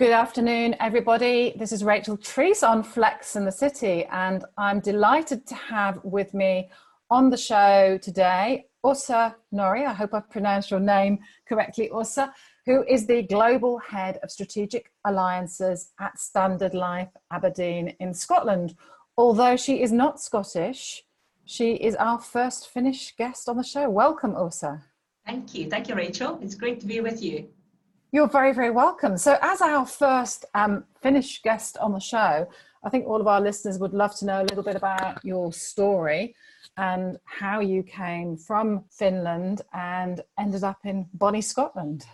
Good afternoon, everybody. This is Rachel Treese on Flex in the City, and I'm delighted to have with me on the show today Ursa Nori. I hope I've pronounced your name correctly, Ursa, who is the Global Head of Strategic Alliances at Standard Life Aberdeen in Scotland. Although she is not Scottish, she is our first Finnish guest on the show. Welcome, Ursa. Thank you. Thank you, Rachel. It's great to be with you. You're very, very welcome. So, as our first um, Finnish guest on the show, I think all of our listeners would love to know a little bit about your story and how you came from Finland and ended up in Bonnie, Scotland.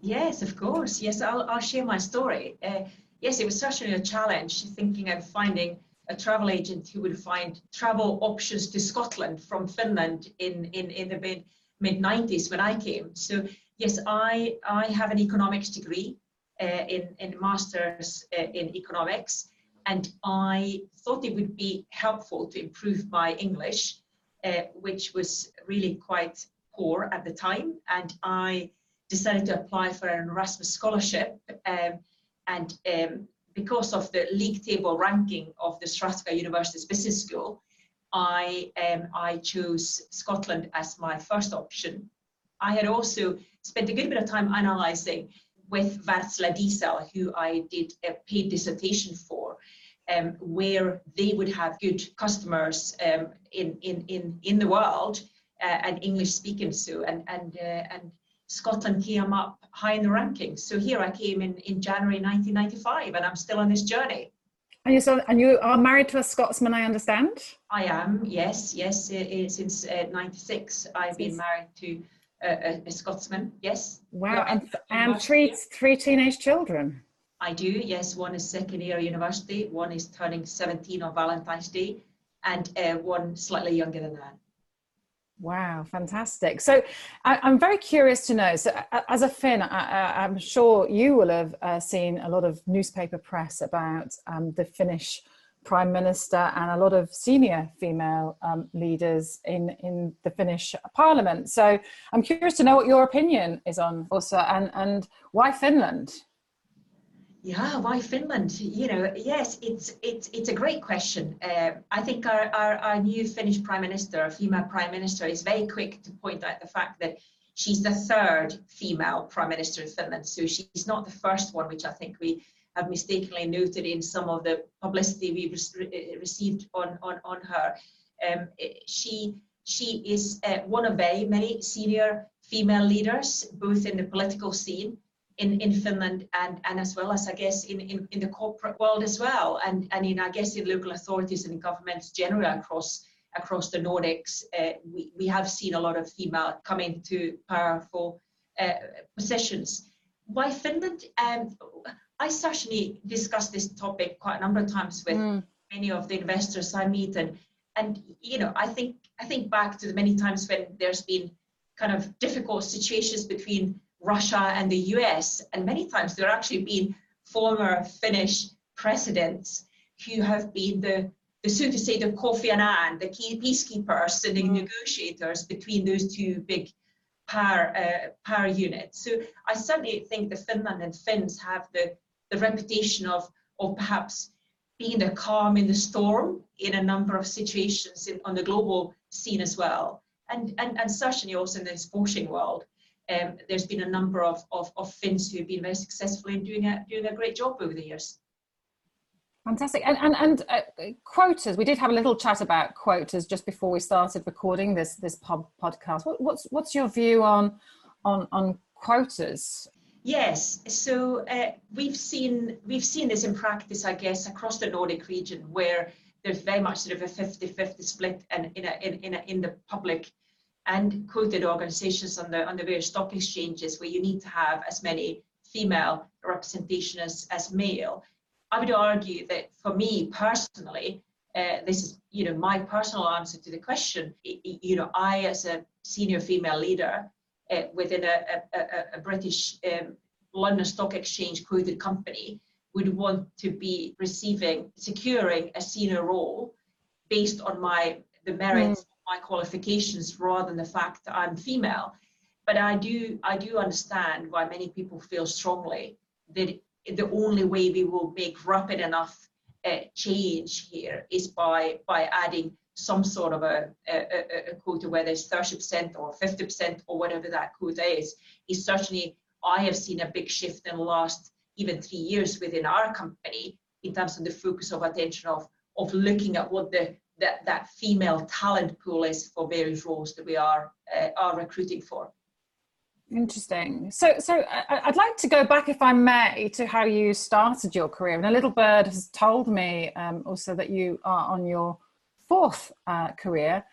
Yes, of course. Yes, I'll, I'll share my story. Uh, yes, it was certainly a challenge thinking of finding a travel agent who would find travel options to Scotland from Finland in, in, in the mid, mid 90s when I came. So yes, I, I have an economics degree uh, in, in master's uh, in economics, and I thought it would be helpful to improve my English, uh, which was really quite poor at the time. And I decided to apply for an Erasmus scholarship. Um, and um, because of the league table ranking of the Strathclyde University's Business School, I, um, I chose Scotland as my first option. I had also spent a good bit of time analysing with Wärtsilä Diesel, who I did a paid dissertation for, um, where they would have good customers um, in, in, in, in the world uh, and English speaking so and and uh, and Scotland came up high in the rankings. So here I came in in January 1995 and I'm still on this journey. And you, so, and you are married to a Scotsman, I understand? I am, yes, yes. Uh, since uh, 96, I've been married to a, a Scotsman, yes. Wow, and, and three, three teenage children. I do, yes. One is second year university, one is turning 17 on Valentine's Day, and uh, one slightly younger than that. Wow, fantastic. So I, am very curious to know. So, as a Finn, I, am sure you will have uh, seen a lot of newspaper press about um, the Finnish prime minister and a lot of senior female um, leaders in, in the Finnish parliament. So I'm curious to know what your opinion is on Ursa and, and why Finland? Yeah, why Finland? You know, yes, it's it's it's a great question. Uh, I think our, our, our new Finnish prime minister, female prime minister, is very quick to point out the fact that she's the third female prime minister in Finland. So she's not the first one, which I think we have mistakenly noted in some of the publicity we re- received on, on, on her. Um, she, she is uh, one of very many senior female leaders, both in the political scene in, in Finland and, and as well as I guess in, in, in the corporate world as well and, and in I guess in local authorities and governments generally across across the Nordics uh, we, we have seen a lot of female coming to powerful uh, positions. Why Finland? Um, I certainly discuss this topic quite a number of times with mm. many of the investors I meet, and and you know I think I think back to the many times when there's been kind of difficult situations between Russia and the U.S., and many times there have actually been former Finnish presidents who have been the the so to say the Kofi Annan, the key peacekeepers and the mm. negotiators between those two big power uh, power units. So I certainly think the Finland and Finns have the the reputation of, of perhaps being the calm in the storm in a number of situations in, on the global scene as well. And, and, and certainly also in the sporting world, um, there's been a number of, of, of Finns who have been very successful in doing a, doing a great job over the years. Fantastic. And, and, and uh, quotas, we did have a little chat about quotas just before we started recording this, this pod, podcast. What, what's, what's your view on, on, on quotas? Yes, so uh, we've seen we've seen this in practice, I guess, across the Nordic region, where there's very much sort of a 50-50 split, and in a, in in, a, in the public and quoted organisations on the on the various stock exchanges, where you need to have as many female representation as as male. I would argue that for me personally, uh, this is you know my personal answer to the question. You know, I as a senior female leader uh, within a, a, a British um, London Stock Exchange quoted company would want to be receiving, securing a senior role based on my the merits mm. of my qualifications rather than the fact that I'm female. But I do I do understand why many people feel strongly that the only way we will make rapid enough uh, change here is by by adding some sort of a, a, a quota, whether it's 30% or 50% or whatever that quota is, is certainly, I have seen a big shift in the last even three years within our company in terms of the focus of attention of, of looking at what the that, that female talent pool is for various roles that we are uh, are recruiting for. Interesting. So, so I'd like to go back, if I may, to how you started your career. And a little bird has told me um, also that you are on your fourth uh, career,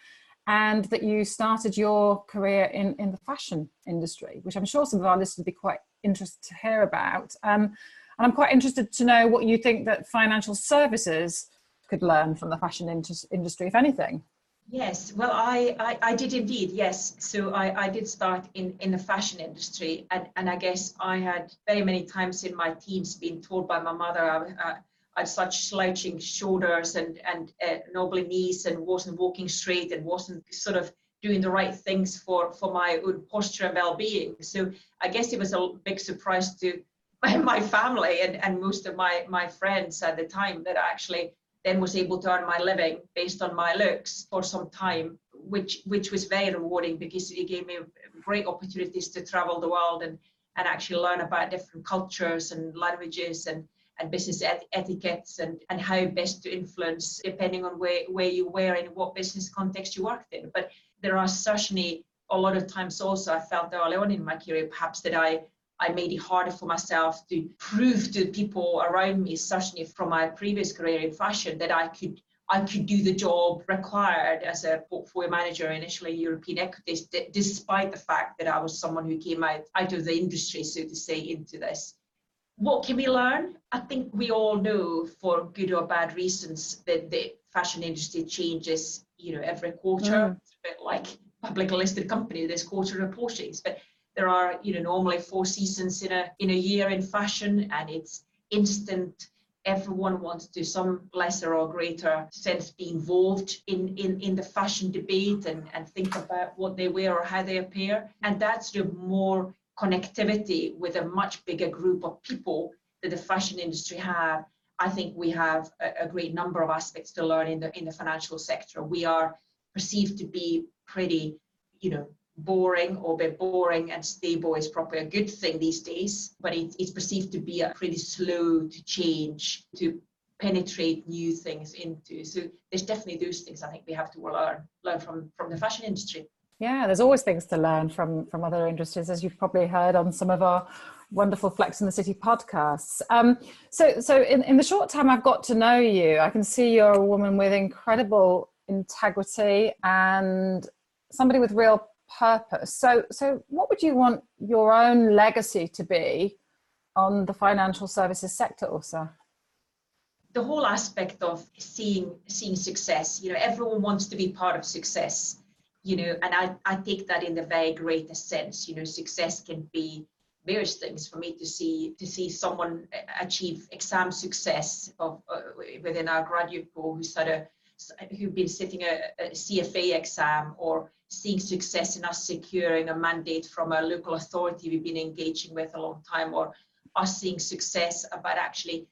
and that you started your career in in the fashion industry, which I'm sure some of our listeners would be quite interested to hear about. Um, and I'm quite interested to know what you think that financial services could learn from the fashion industry, if anything. Yes, well, I, I, I, did indeed, yes. So I, I did start in, in the fashion industry. And, and I guess I had very many times in my teens been told by my mother I, I, I such slouching shoulders and, and uh, knees and wasn't walking straight and wasn't sort of doing the right things for, for my own posture and well-being. So I guess it was a big surprise to my family and, and most of my, my friends at the time that actually then was able to earn my living based on my looks for some time, which which was very rewarding because it gave me great opportunities to travel the world and and actually learn about different cultures and languages and and business et- etiquettes and, and how best to influence depending on where, where you were and what business context you worked in. But there are certainly a lot of times also I felt early on in my career perhaps that I I made it harder for myself to prove to people around me, certainly from my previous career in fashion, that I could I could do the job required as a portfolio manager initially European equities, d- despite the fact that I was someone who came out, out of the industry, so to say, into this. What can we learn? I think we all know, for good or bad reasons, that the fashion industry changes, you know, every quarter. Mm. It's a bit like public listed company, there's quarter reportings, but there are, you know, normally four seasons in a in a year in fashion, and it's instant. Everyone wants to some lesser or greater sense be involved in, in, in the fashion debate and, and think about what they wear or how they appear. And that's of more connectivity with a much bigger group of people that the fashion industry have. I think we have a, a great number of aspects to learn in the in the financial sector. We are perceived to be pretty, you know, boring or be boring and stable is probably a good thing these days, but it, it's perceived to be a pretty slow to change, to penetrate new things into. So there's definitely those things I think we have to learn learn from from the fashion industry. Yeah, there's always things to learn from from other industries, as you've probably heard on some of our wonderful Flex in the City podcasts. Um, so, so in, in the short time I've got to know you, I can see you're a woman with incredible integrity and somebody with real purpose. So, so what would you want your own legacy to be on the financial services sector, also? The whole aspect of seeing seeing success. You know, everyone wants to be part of success. You know, and I, I take that in the very greatest sense. You know, success can be various things for me to see to see someone achieve exam success of uh, within our graduate pool who's had a who've been sitting a, a CFA exam or seeing success in us securing a mandate from a local authority we've been engaging with a long time, or us seeing success about actually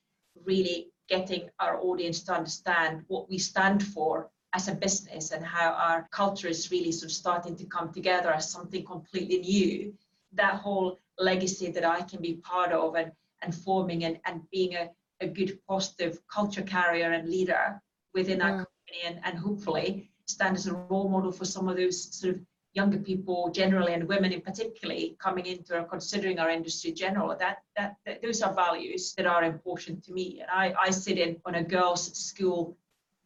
really getting our audience to understand what we stand for as a business and how our culture is really sort of starting to come together as something completely new. That whole legacy that I can be part of and, and forming and, and being a, a good positive culture carrier and leader within our mm. company and, and hopefully stand as a role model for some of those sort of younger people generally and women in particularly coming into or considering our industry general that, that, that those are values that are important to me and i, I sit in on a girls school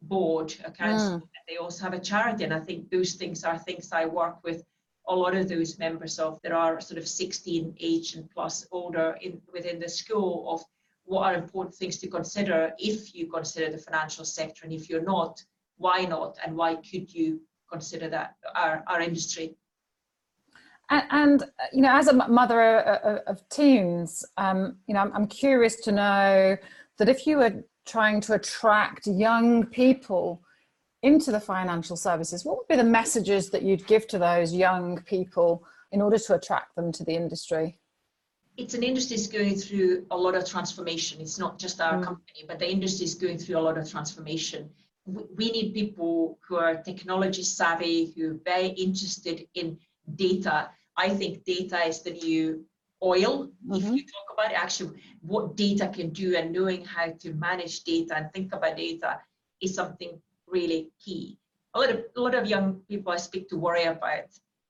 board a council mm. they also have a charity. And i think those things are things i work with a lot of those members of There are sort of 16 age and plus older in within the school of what are important things to consider if you consider the financial sector. And if you're not why not? And why could you consider that our, our industry? And, and you know as a mother of, of teens um, you know I'm, I'm curious to know that if you were trying to attract young people into the financial services what would be the messages that you'd give to those young people in order to attract them to the industry it's an industry that's going through a lot of transformation. It's not just our mm. company, but the industry is going through a lot of transformation. We need people who are technology savvy, who are very interested in data. I think data is the new oil. Mm-hmm. If you talk about actually what data can do and knowing how to manage data and think about data is something really key. A lot of a lot of young people I speak to worry about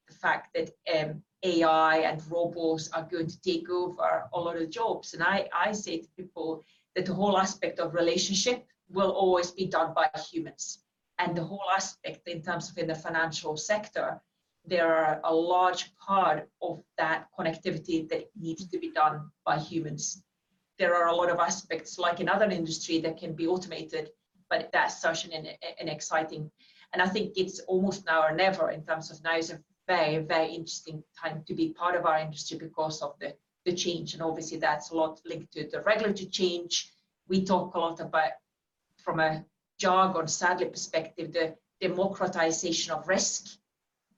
the fact that um, AI and robots are going to take over a lot of jobs. And I, I say to people that the whole aspect of relationship will always be done by humans. And the whole aspect in terms of in the financial sector, there are a large part of that connectivity that needs to be done by humans. There are a lot of aspects, like in other industry, that can be automated, but that's such an, an exciting. And I think it's almost now or never in terms of now is a very, very interesting time to be part of our industry because of the, the change. And obviously that's a lot linked to the regulatory change. We talk a lot about, from a jargon, sadly perspective, the democratization of risk.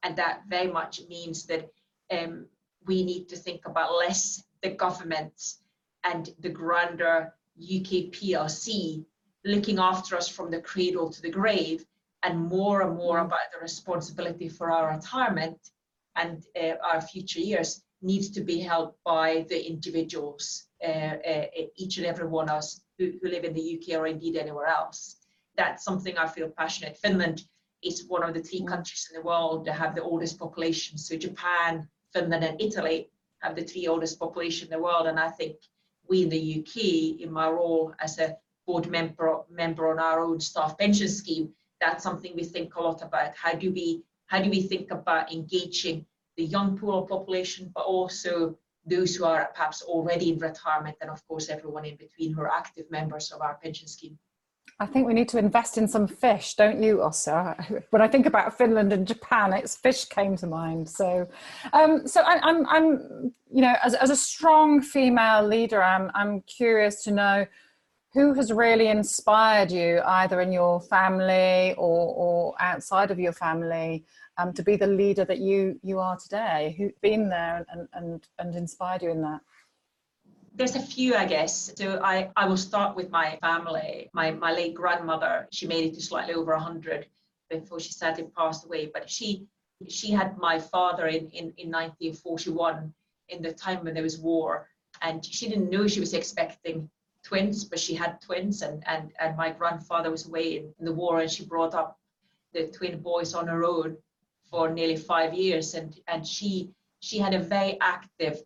And that very much means that um, we need to think about less the government and the grander UK PLC looking after us from the cradle to the grave and more and more mm. about the responsibility for our retirement and uh, our future years needs to be held by the individuals, uh, uh, each and every one of us who, who, live in the UK or indeed anywhere else. That's something I feel passionate. Finland is one of the three mm. countries in the world that have the oldest population. So Japan, Finland, and Italy have the three oldest population in the world. And I think we in the UK, in my role as a board member, member on our own staff pension scheme, that's something we think a lot about. How do we how do we think about engaging the young pool of population, but also those who are perhaps already in retirement, and of course everyone in between who are active members of our pension scheme. I think we need to invest in some fish, don't you, Åsa? When I think about Finland and Japan, it's fish came to mind. So, um, so I, I'm, I'm, you know, as, as a strong female leader, I'm, I'm curious to know who has really inspired you, either in your family or, or outside of your family, um, to be the leader that you you are today? Who's been there and, and, and inspired you in that? There's a few, I guess. So I, I will start with my family. My, my late grandmother, she made it to slightly over 100 before she sadly passed away. But she she had my father in, in, in 1941 in the time when there was war. And she didn't know she was expecting twins, but she had twins, and and and my grandfather was away in, in the war, and she brought up the twin boys on her own for nearly five years, and and she she had a very active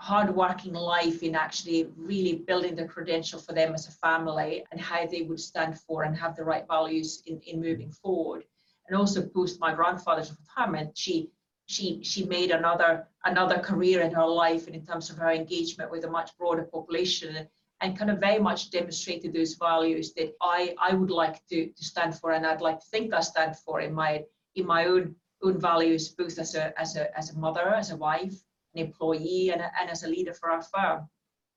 hardworking life in actually really building the credential for them as a family and how they would stand for and have the right values in, in moving forward. And also post my grandfather's retirement, she she she made another another career in her life and in terms of her engagement with a much broader population and kind of very much demonstrated those values that I, I would like to, to stand for and I'd like to think I stand for in my in my own own values, both as a as a as a mother, as a wife, an employee, and, and as a leader for our firm.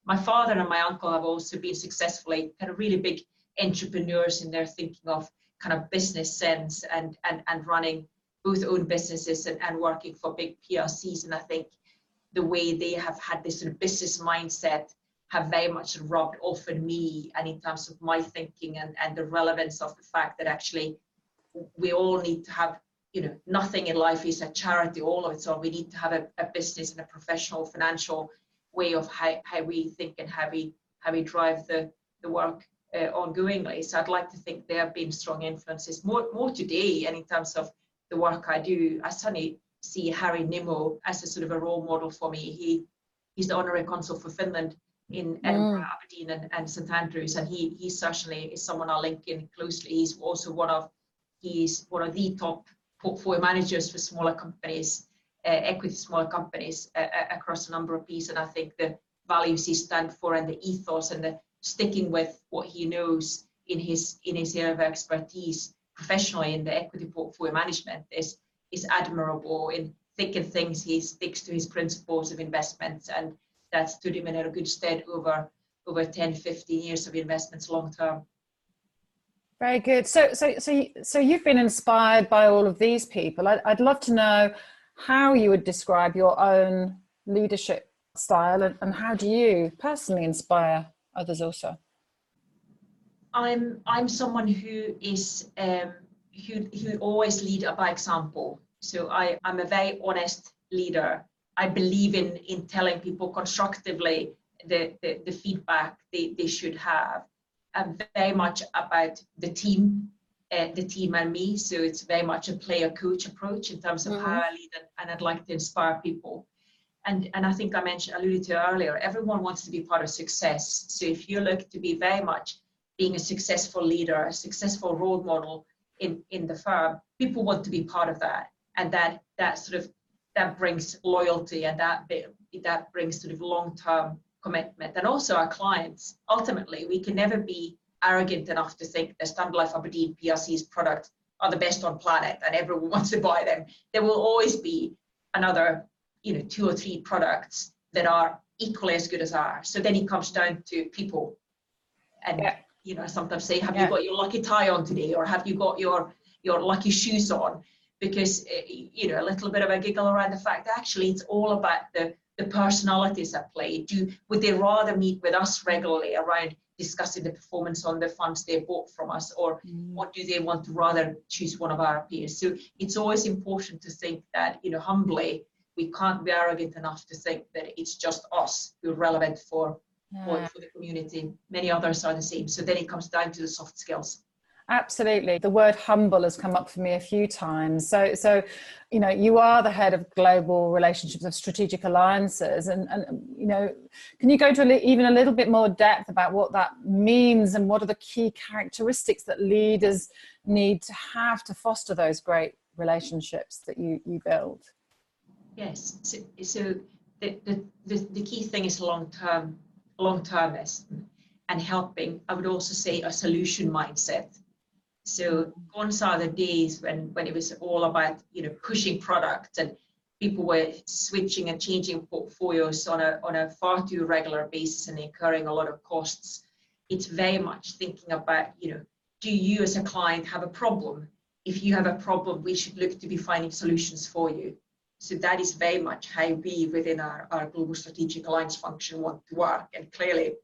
My father and my uncle have also been successfully kind of really big entrepreneurs in their thinking of kind of business sense and and, and running both own businesses and, and working for big PLCs. And I think the way they have had this sort of business mindset have very much rubbed off on me and in terms of my thinking and, and the relevance of the fact that actually we all need to have you know nothing in life is a charity all of it so we need to have a, a business and a professional financial way of how, how we think and how we how we drive the the work uh, ongoingly so i'd like to think there have been strong influences more more today and in terms of the work i do i suddenly see harry nimmo as a sort of a role model for me he he's the honorary consul for finland in Edinburgh, mm. Aberdeen, and, and St Andrews, and he he certainly is someone I link in closely. He's also one of he's one of the top portfolio managers for smaller companies, uh, equity smaller companies uh, uh, across a number of pieces. And I think the values he stands for and the ethos and the sticking with what he knows in his in his area of expertise professionally in the equity portfolio management is is admirable in thick and things he sticks to his principles of investments and that stood him in a good stead over over 10, 15 years of investments long term. Very good. So, so, so, so you've been inspired by all of these people. I'd, I'd love to know how you would describe your own leadership style and, and how do you personally inspire others also? I'm I'm someone who is um, who who always lead by example. So I I'm a very honest leader. I believe in in telling people constructively the the, the feedback they, they should have. I'm very much about the team, uh, the team and me. So it's very much a player coach approach in terms of mm-hmm. how I lead and, and I'd like to inspire people and, and I think I mentioned alluded to earlier, everyone wants to be part of success. So if you look to be very much being a successful leader, a successful role model in, in the firm, people want to be part of that. And that that sort of that brings loyalty and that that brings sort of long-term commitment. And also our clients, ultimately, we can never be arrogant enough to think that Standard Life Aberdeen PLC's products are the best on planet and everyone wants to buy them. There will always be another you know two or three products that are equally as good as ours. So then it comes down to people, and yeah. you know sometimes say, have yeah. you got your lucky tie on today, or have you got your your lucky shoes on? Because eh, you know a little bit of a giggle around the fact that actually it's all about the the personalities at play. Do would they rather meet with us regularly around discussing the performance on the funds they bought from us, or mm. what do they want to rather choose one of our peers? So it's always important to think that you know humbly we can't be arrogant enough to think that it's just us who are relevant for, yeah. for, for the community. Many others are the same. So then it comes down to the soft skills. Absolutely. The word humble has come up for me a few times. So, so, you know, you are the head of global relationships of strategic alliances. And, and you know, can you go to a, even a little bit more depth about what that means and what are the key characteristics that leaders need to have to foster those great relationships that you, you build? Yes. So, so the, the, the, the key thing is long term, long termist and helping. I would also say a solution mindset. So gone are the days when, when it was all about you know pushing products and people were switching and changing portfolios on a on a far too regular basis and incurring a lot of costs. It's very much thinking about you know do you as a client have a problem? If you have a problem, we should look to be finding solutions for you. So that is very much how we within our, our global strategic alliance function want to work. And clearly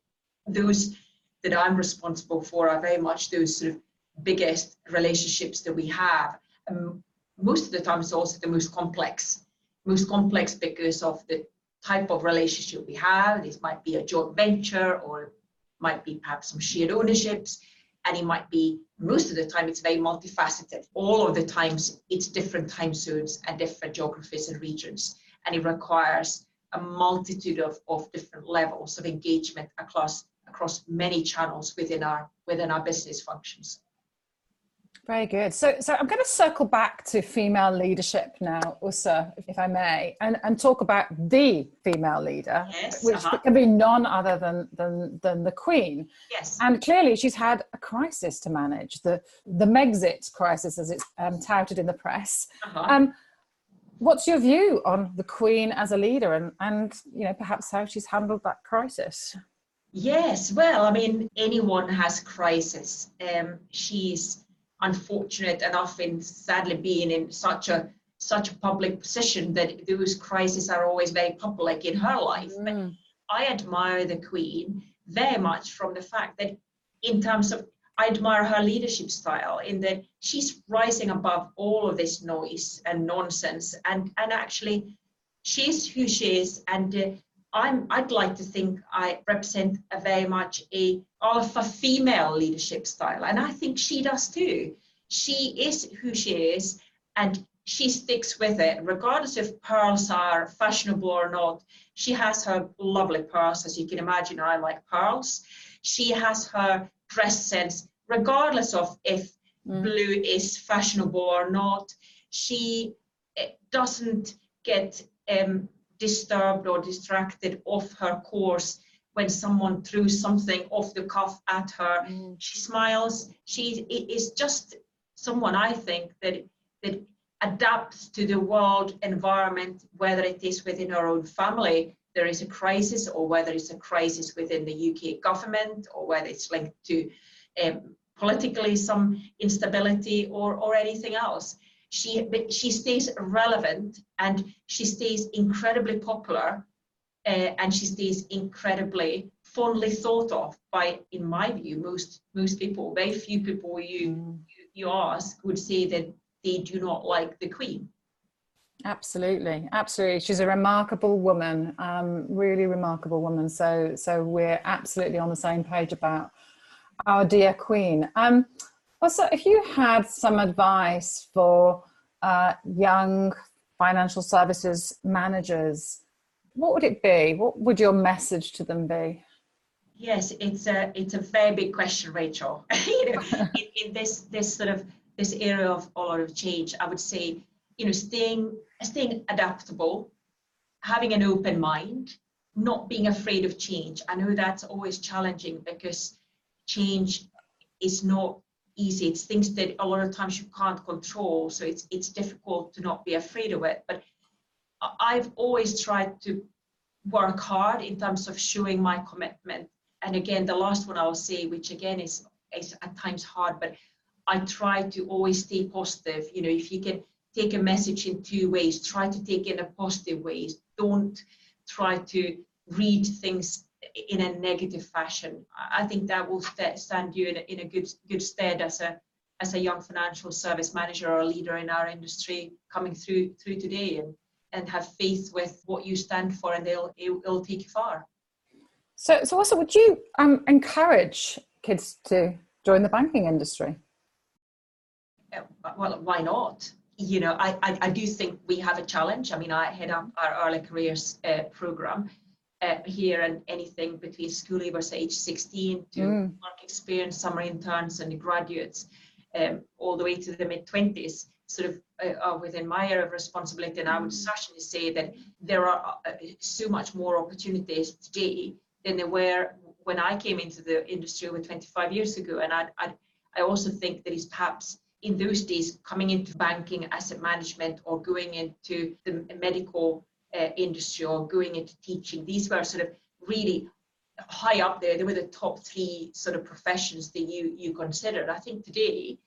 those that I'm responsible for are very much those sort of biggest relationships that we have. And most of the time it's also the most complex. Most complex because of the type of relationship we have. This might be a joint venture or might be perhaps some shared ownerships and it might be most of the time it's very multifaceted all of the times it's different time zones and different geographies and regions and it requires a multitude of, of different levels of engagement across across many channels within our within our business functions very good. So, so I'm going to circle back to female leadership now, Ussa, if I may, and, and talk about the female leader, yes, which uh-huh. can be none other than, than, than the Queen. Yes. And clearly she's had a crisis to manage, the, the Megxit crisis, as it's um, touted in the press. Uh-huh. Um, what's your view on the Queen as a leader and, and, you know, perhaps how she's handled that crisis? Yes, well, I mean, anyone has crisis. Um, she's unfortunate enough in sadly being in such a such a public position that those crises are always very public in her life. Mm. But I admire the Queen very much from the fact that in terms of I admire her leadership style in that she's rising above all of this noise and nonsense and and actually she's who she is and uh, I'm I'd like to think I represent a very much a alpha female leadership style, and I think she does too. She is who she is, and she sticks with it, regardless if pearls are fashionable or not. She has her lovely pearls, as you can imagine. I like pearls. She has her dress sense, regardless of if mm. blue is fashionable or not. She eh, doesn't get um, disturbed or distracted off her course when someone threw something off the cuff at her. Mm. She smiles. She is just someone I think that that adapts to the world environment, whether it is within her own family, there is a crisis, or whether it's a crisis within the UK government, or whether it's linked to um, politically some instability or or anything else she she stays relevant and she stays incredibly popular uh, and she stays incredibly fondly thought of by, in my view, most most people. Very few people you mm. you ask would say that they do not like the Queen. Absolutely, absolutely. She's a remarkable woman, um, really remarkable woman. So, so we're absolutely on the same page about our dear Queen. Um, also, if you had some advice for uh, young financial services managers, what would it be? What would your message to them be? Yes, it's a it's a very big question, Rachel. you know, in, in, this this sort of this area of a lot of change, I would say, you know, staying staying adaptable, having an open mind, not being afraid of change. I know that's always challenging because change is not easy. It's things that a lot of times you can't control, so it's it's difficult to not be afraid of it. But I've always tried to work hard in terms of showing my commitment and again, the last one I'll say, which again is, is at times hard, but I try to always stay positive. You know, if you can take a message in two ways, try to take in a positive way. Don't try to read things in a negative fashion. I think that will stand you in a, in a good good stead as a as a young financial service manager or leader in our industry coming through through today and and have faith with what you stand for and they'll it'll take you far. So, so also, would you um, encourage kids to join the banking industry? Well, why not? You know, I, I, I do think we have a challenge. I mean, I head up our early careers uh, program uh, here, and anything between school leavers age 16 to mm. work experience, summer interns, and graduates, um, all the way to the mid 20s, sort of uh, are within my area of responsibility. And I would mm. certainly say that there are uh, so much more opportunities today than they were when I came into the industry over 25 years ago. And I, I, I also think that is perhaps in those days coming into banking, asset management, or going into the medical uh, industry or going into teaching. These were sort of really high up there. They were the top three sort of professions that you you considered. I think today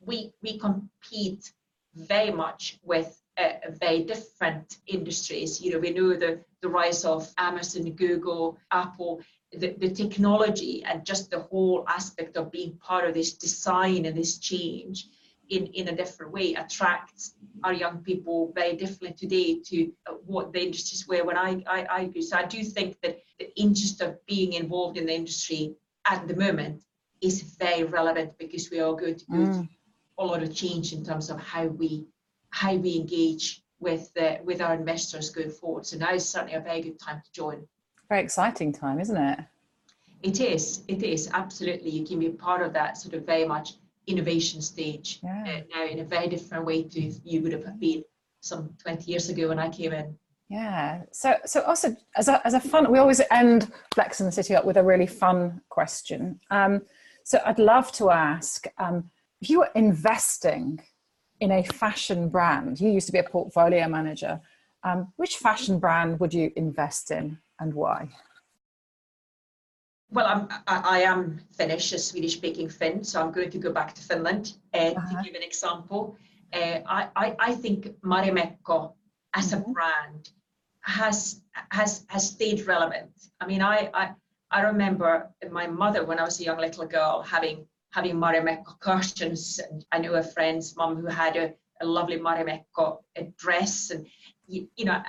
we we compete very much with uh, very different industries. You know, we know the, the rise of Amazon, Google, Apple, the, the technology and just the whole aspect of being part of this design and this change in, in a different way attracts our young people very differently today to what the industries were when I, I, I agree. So I do think that the interest of being involved in the industry at the moment is very relevant because we are going to go mm. through a lot of change in terms of how we how we engage with the, with our investors going forward. So now is certainly a very good time to join. Very exciting time, isn't it? It is. It is absolutely. You can be part of that sort of very much innovation stage yeah. uh, now in a very different way to you would have been some 20 years ago when I came in. Yeah. So, so also as a, as a fun, we always end Flex in the City up with a really fun question. Um, so I'd love to ask um, if you were investing in a fashion brand, you used to be a portfolio manager. Um, which fashion brand would you invest in and why? Well, I'm, I, I am Finnish, a Swedish speaking Finn, so I'm going to go back to Finland uh, uh-huh. to give an example. Uh, I, I, I, think Marimekko as mm-hmm. a brand has, has, has stayed relevant. I mean, I, I, I remember my mother, when I was a young little girl, having having Marimekko curtains. And I knew a friend's mum who had a, a lovely Marimekko dress. And, you, you, know,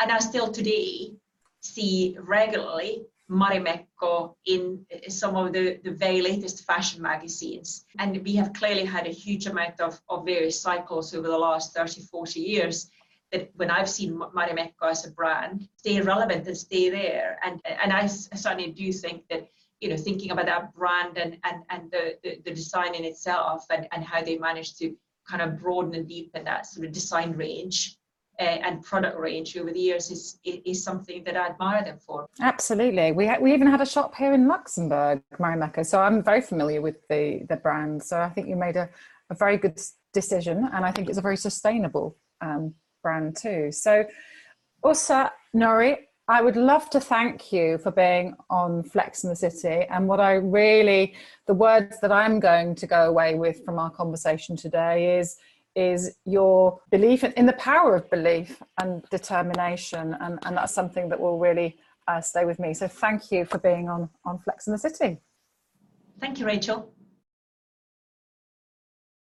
and I still today see regularly Marimekko in some of the, the very latest fashion magazines. And we have clearly had a huge amount of, of various cycles over the last 30, 40 years that when I've seen Marimekko as a brand stay relevant and stay there. And, and I certainly do think that you know thinking about that brand and and and the the, the design in itself and and how they managed to kind of broaden and deepen that sort of design range and product range over the years is is something that I admire them for. Absolutely, we ha- we even had a shop here in Luxembourg, Marimekko, so I'm very familiar with the the brand. So I think you made a, a very good decision, and I think it's a very sustainable um, brand too. So, Åsa Norrie, I would love to thank you for being on Flex in the City. And what I really, the words that I'm going to go away with from our conversation today is, is your belief in, the power of belief and determination. And, and that's something that will really uh, stay with me. So thank you for being on, on Flex in the City. Thank you, Rachel.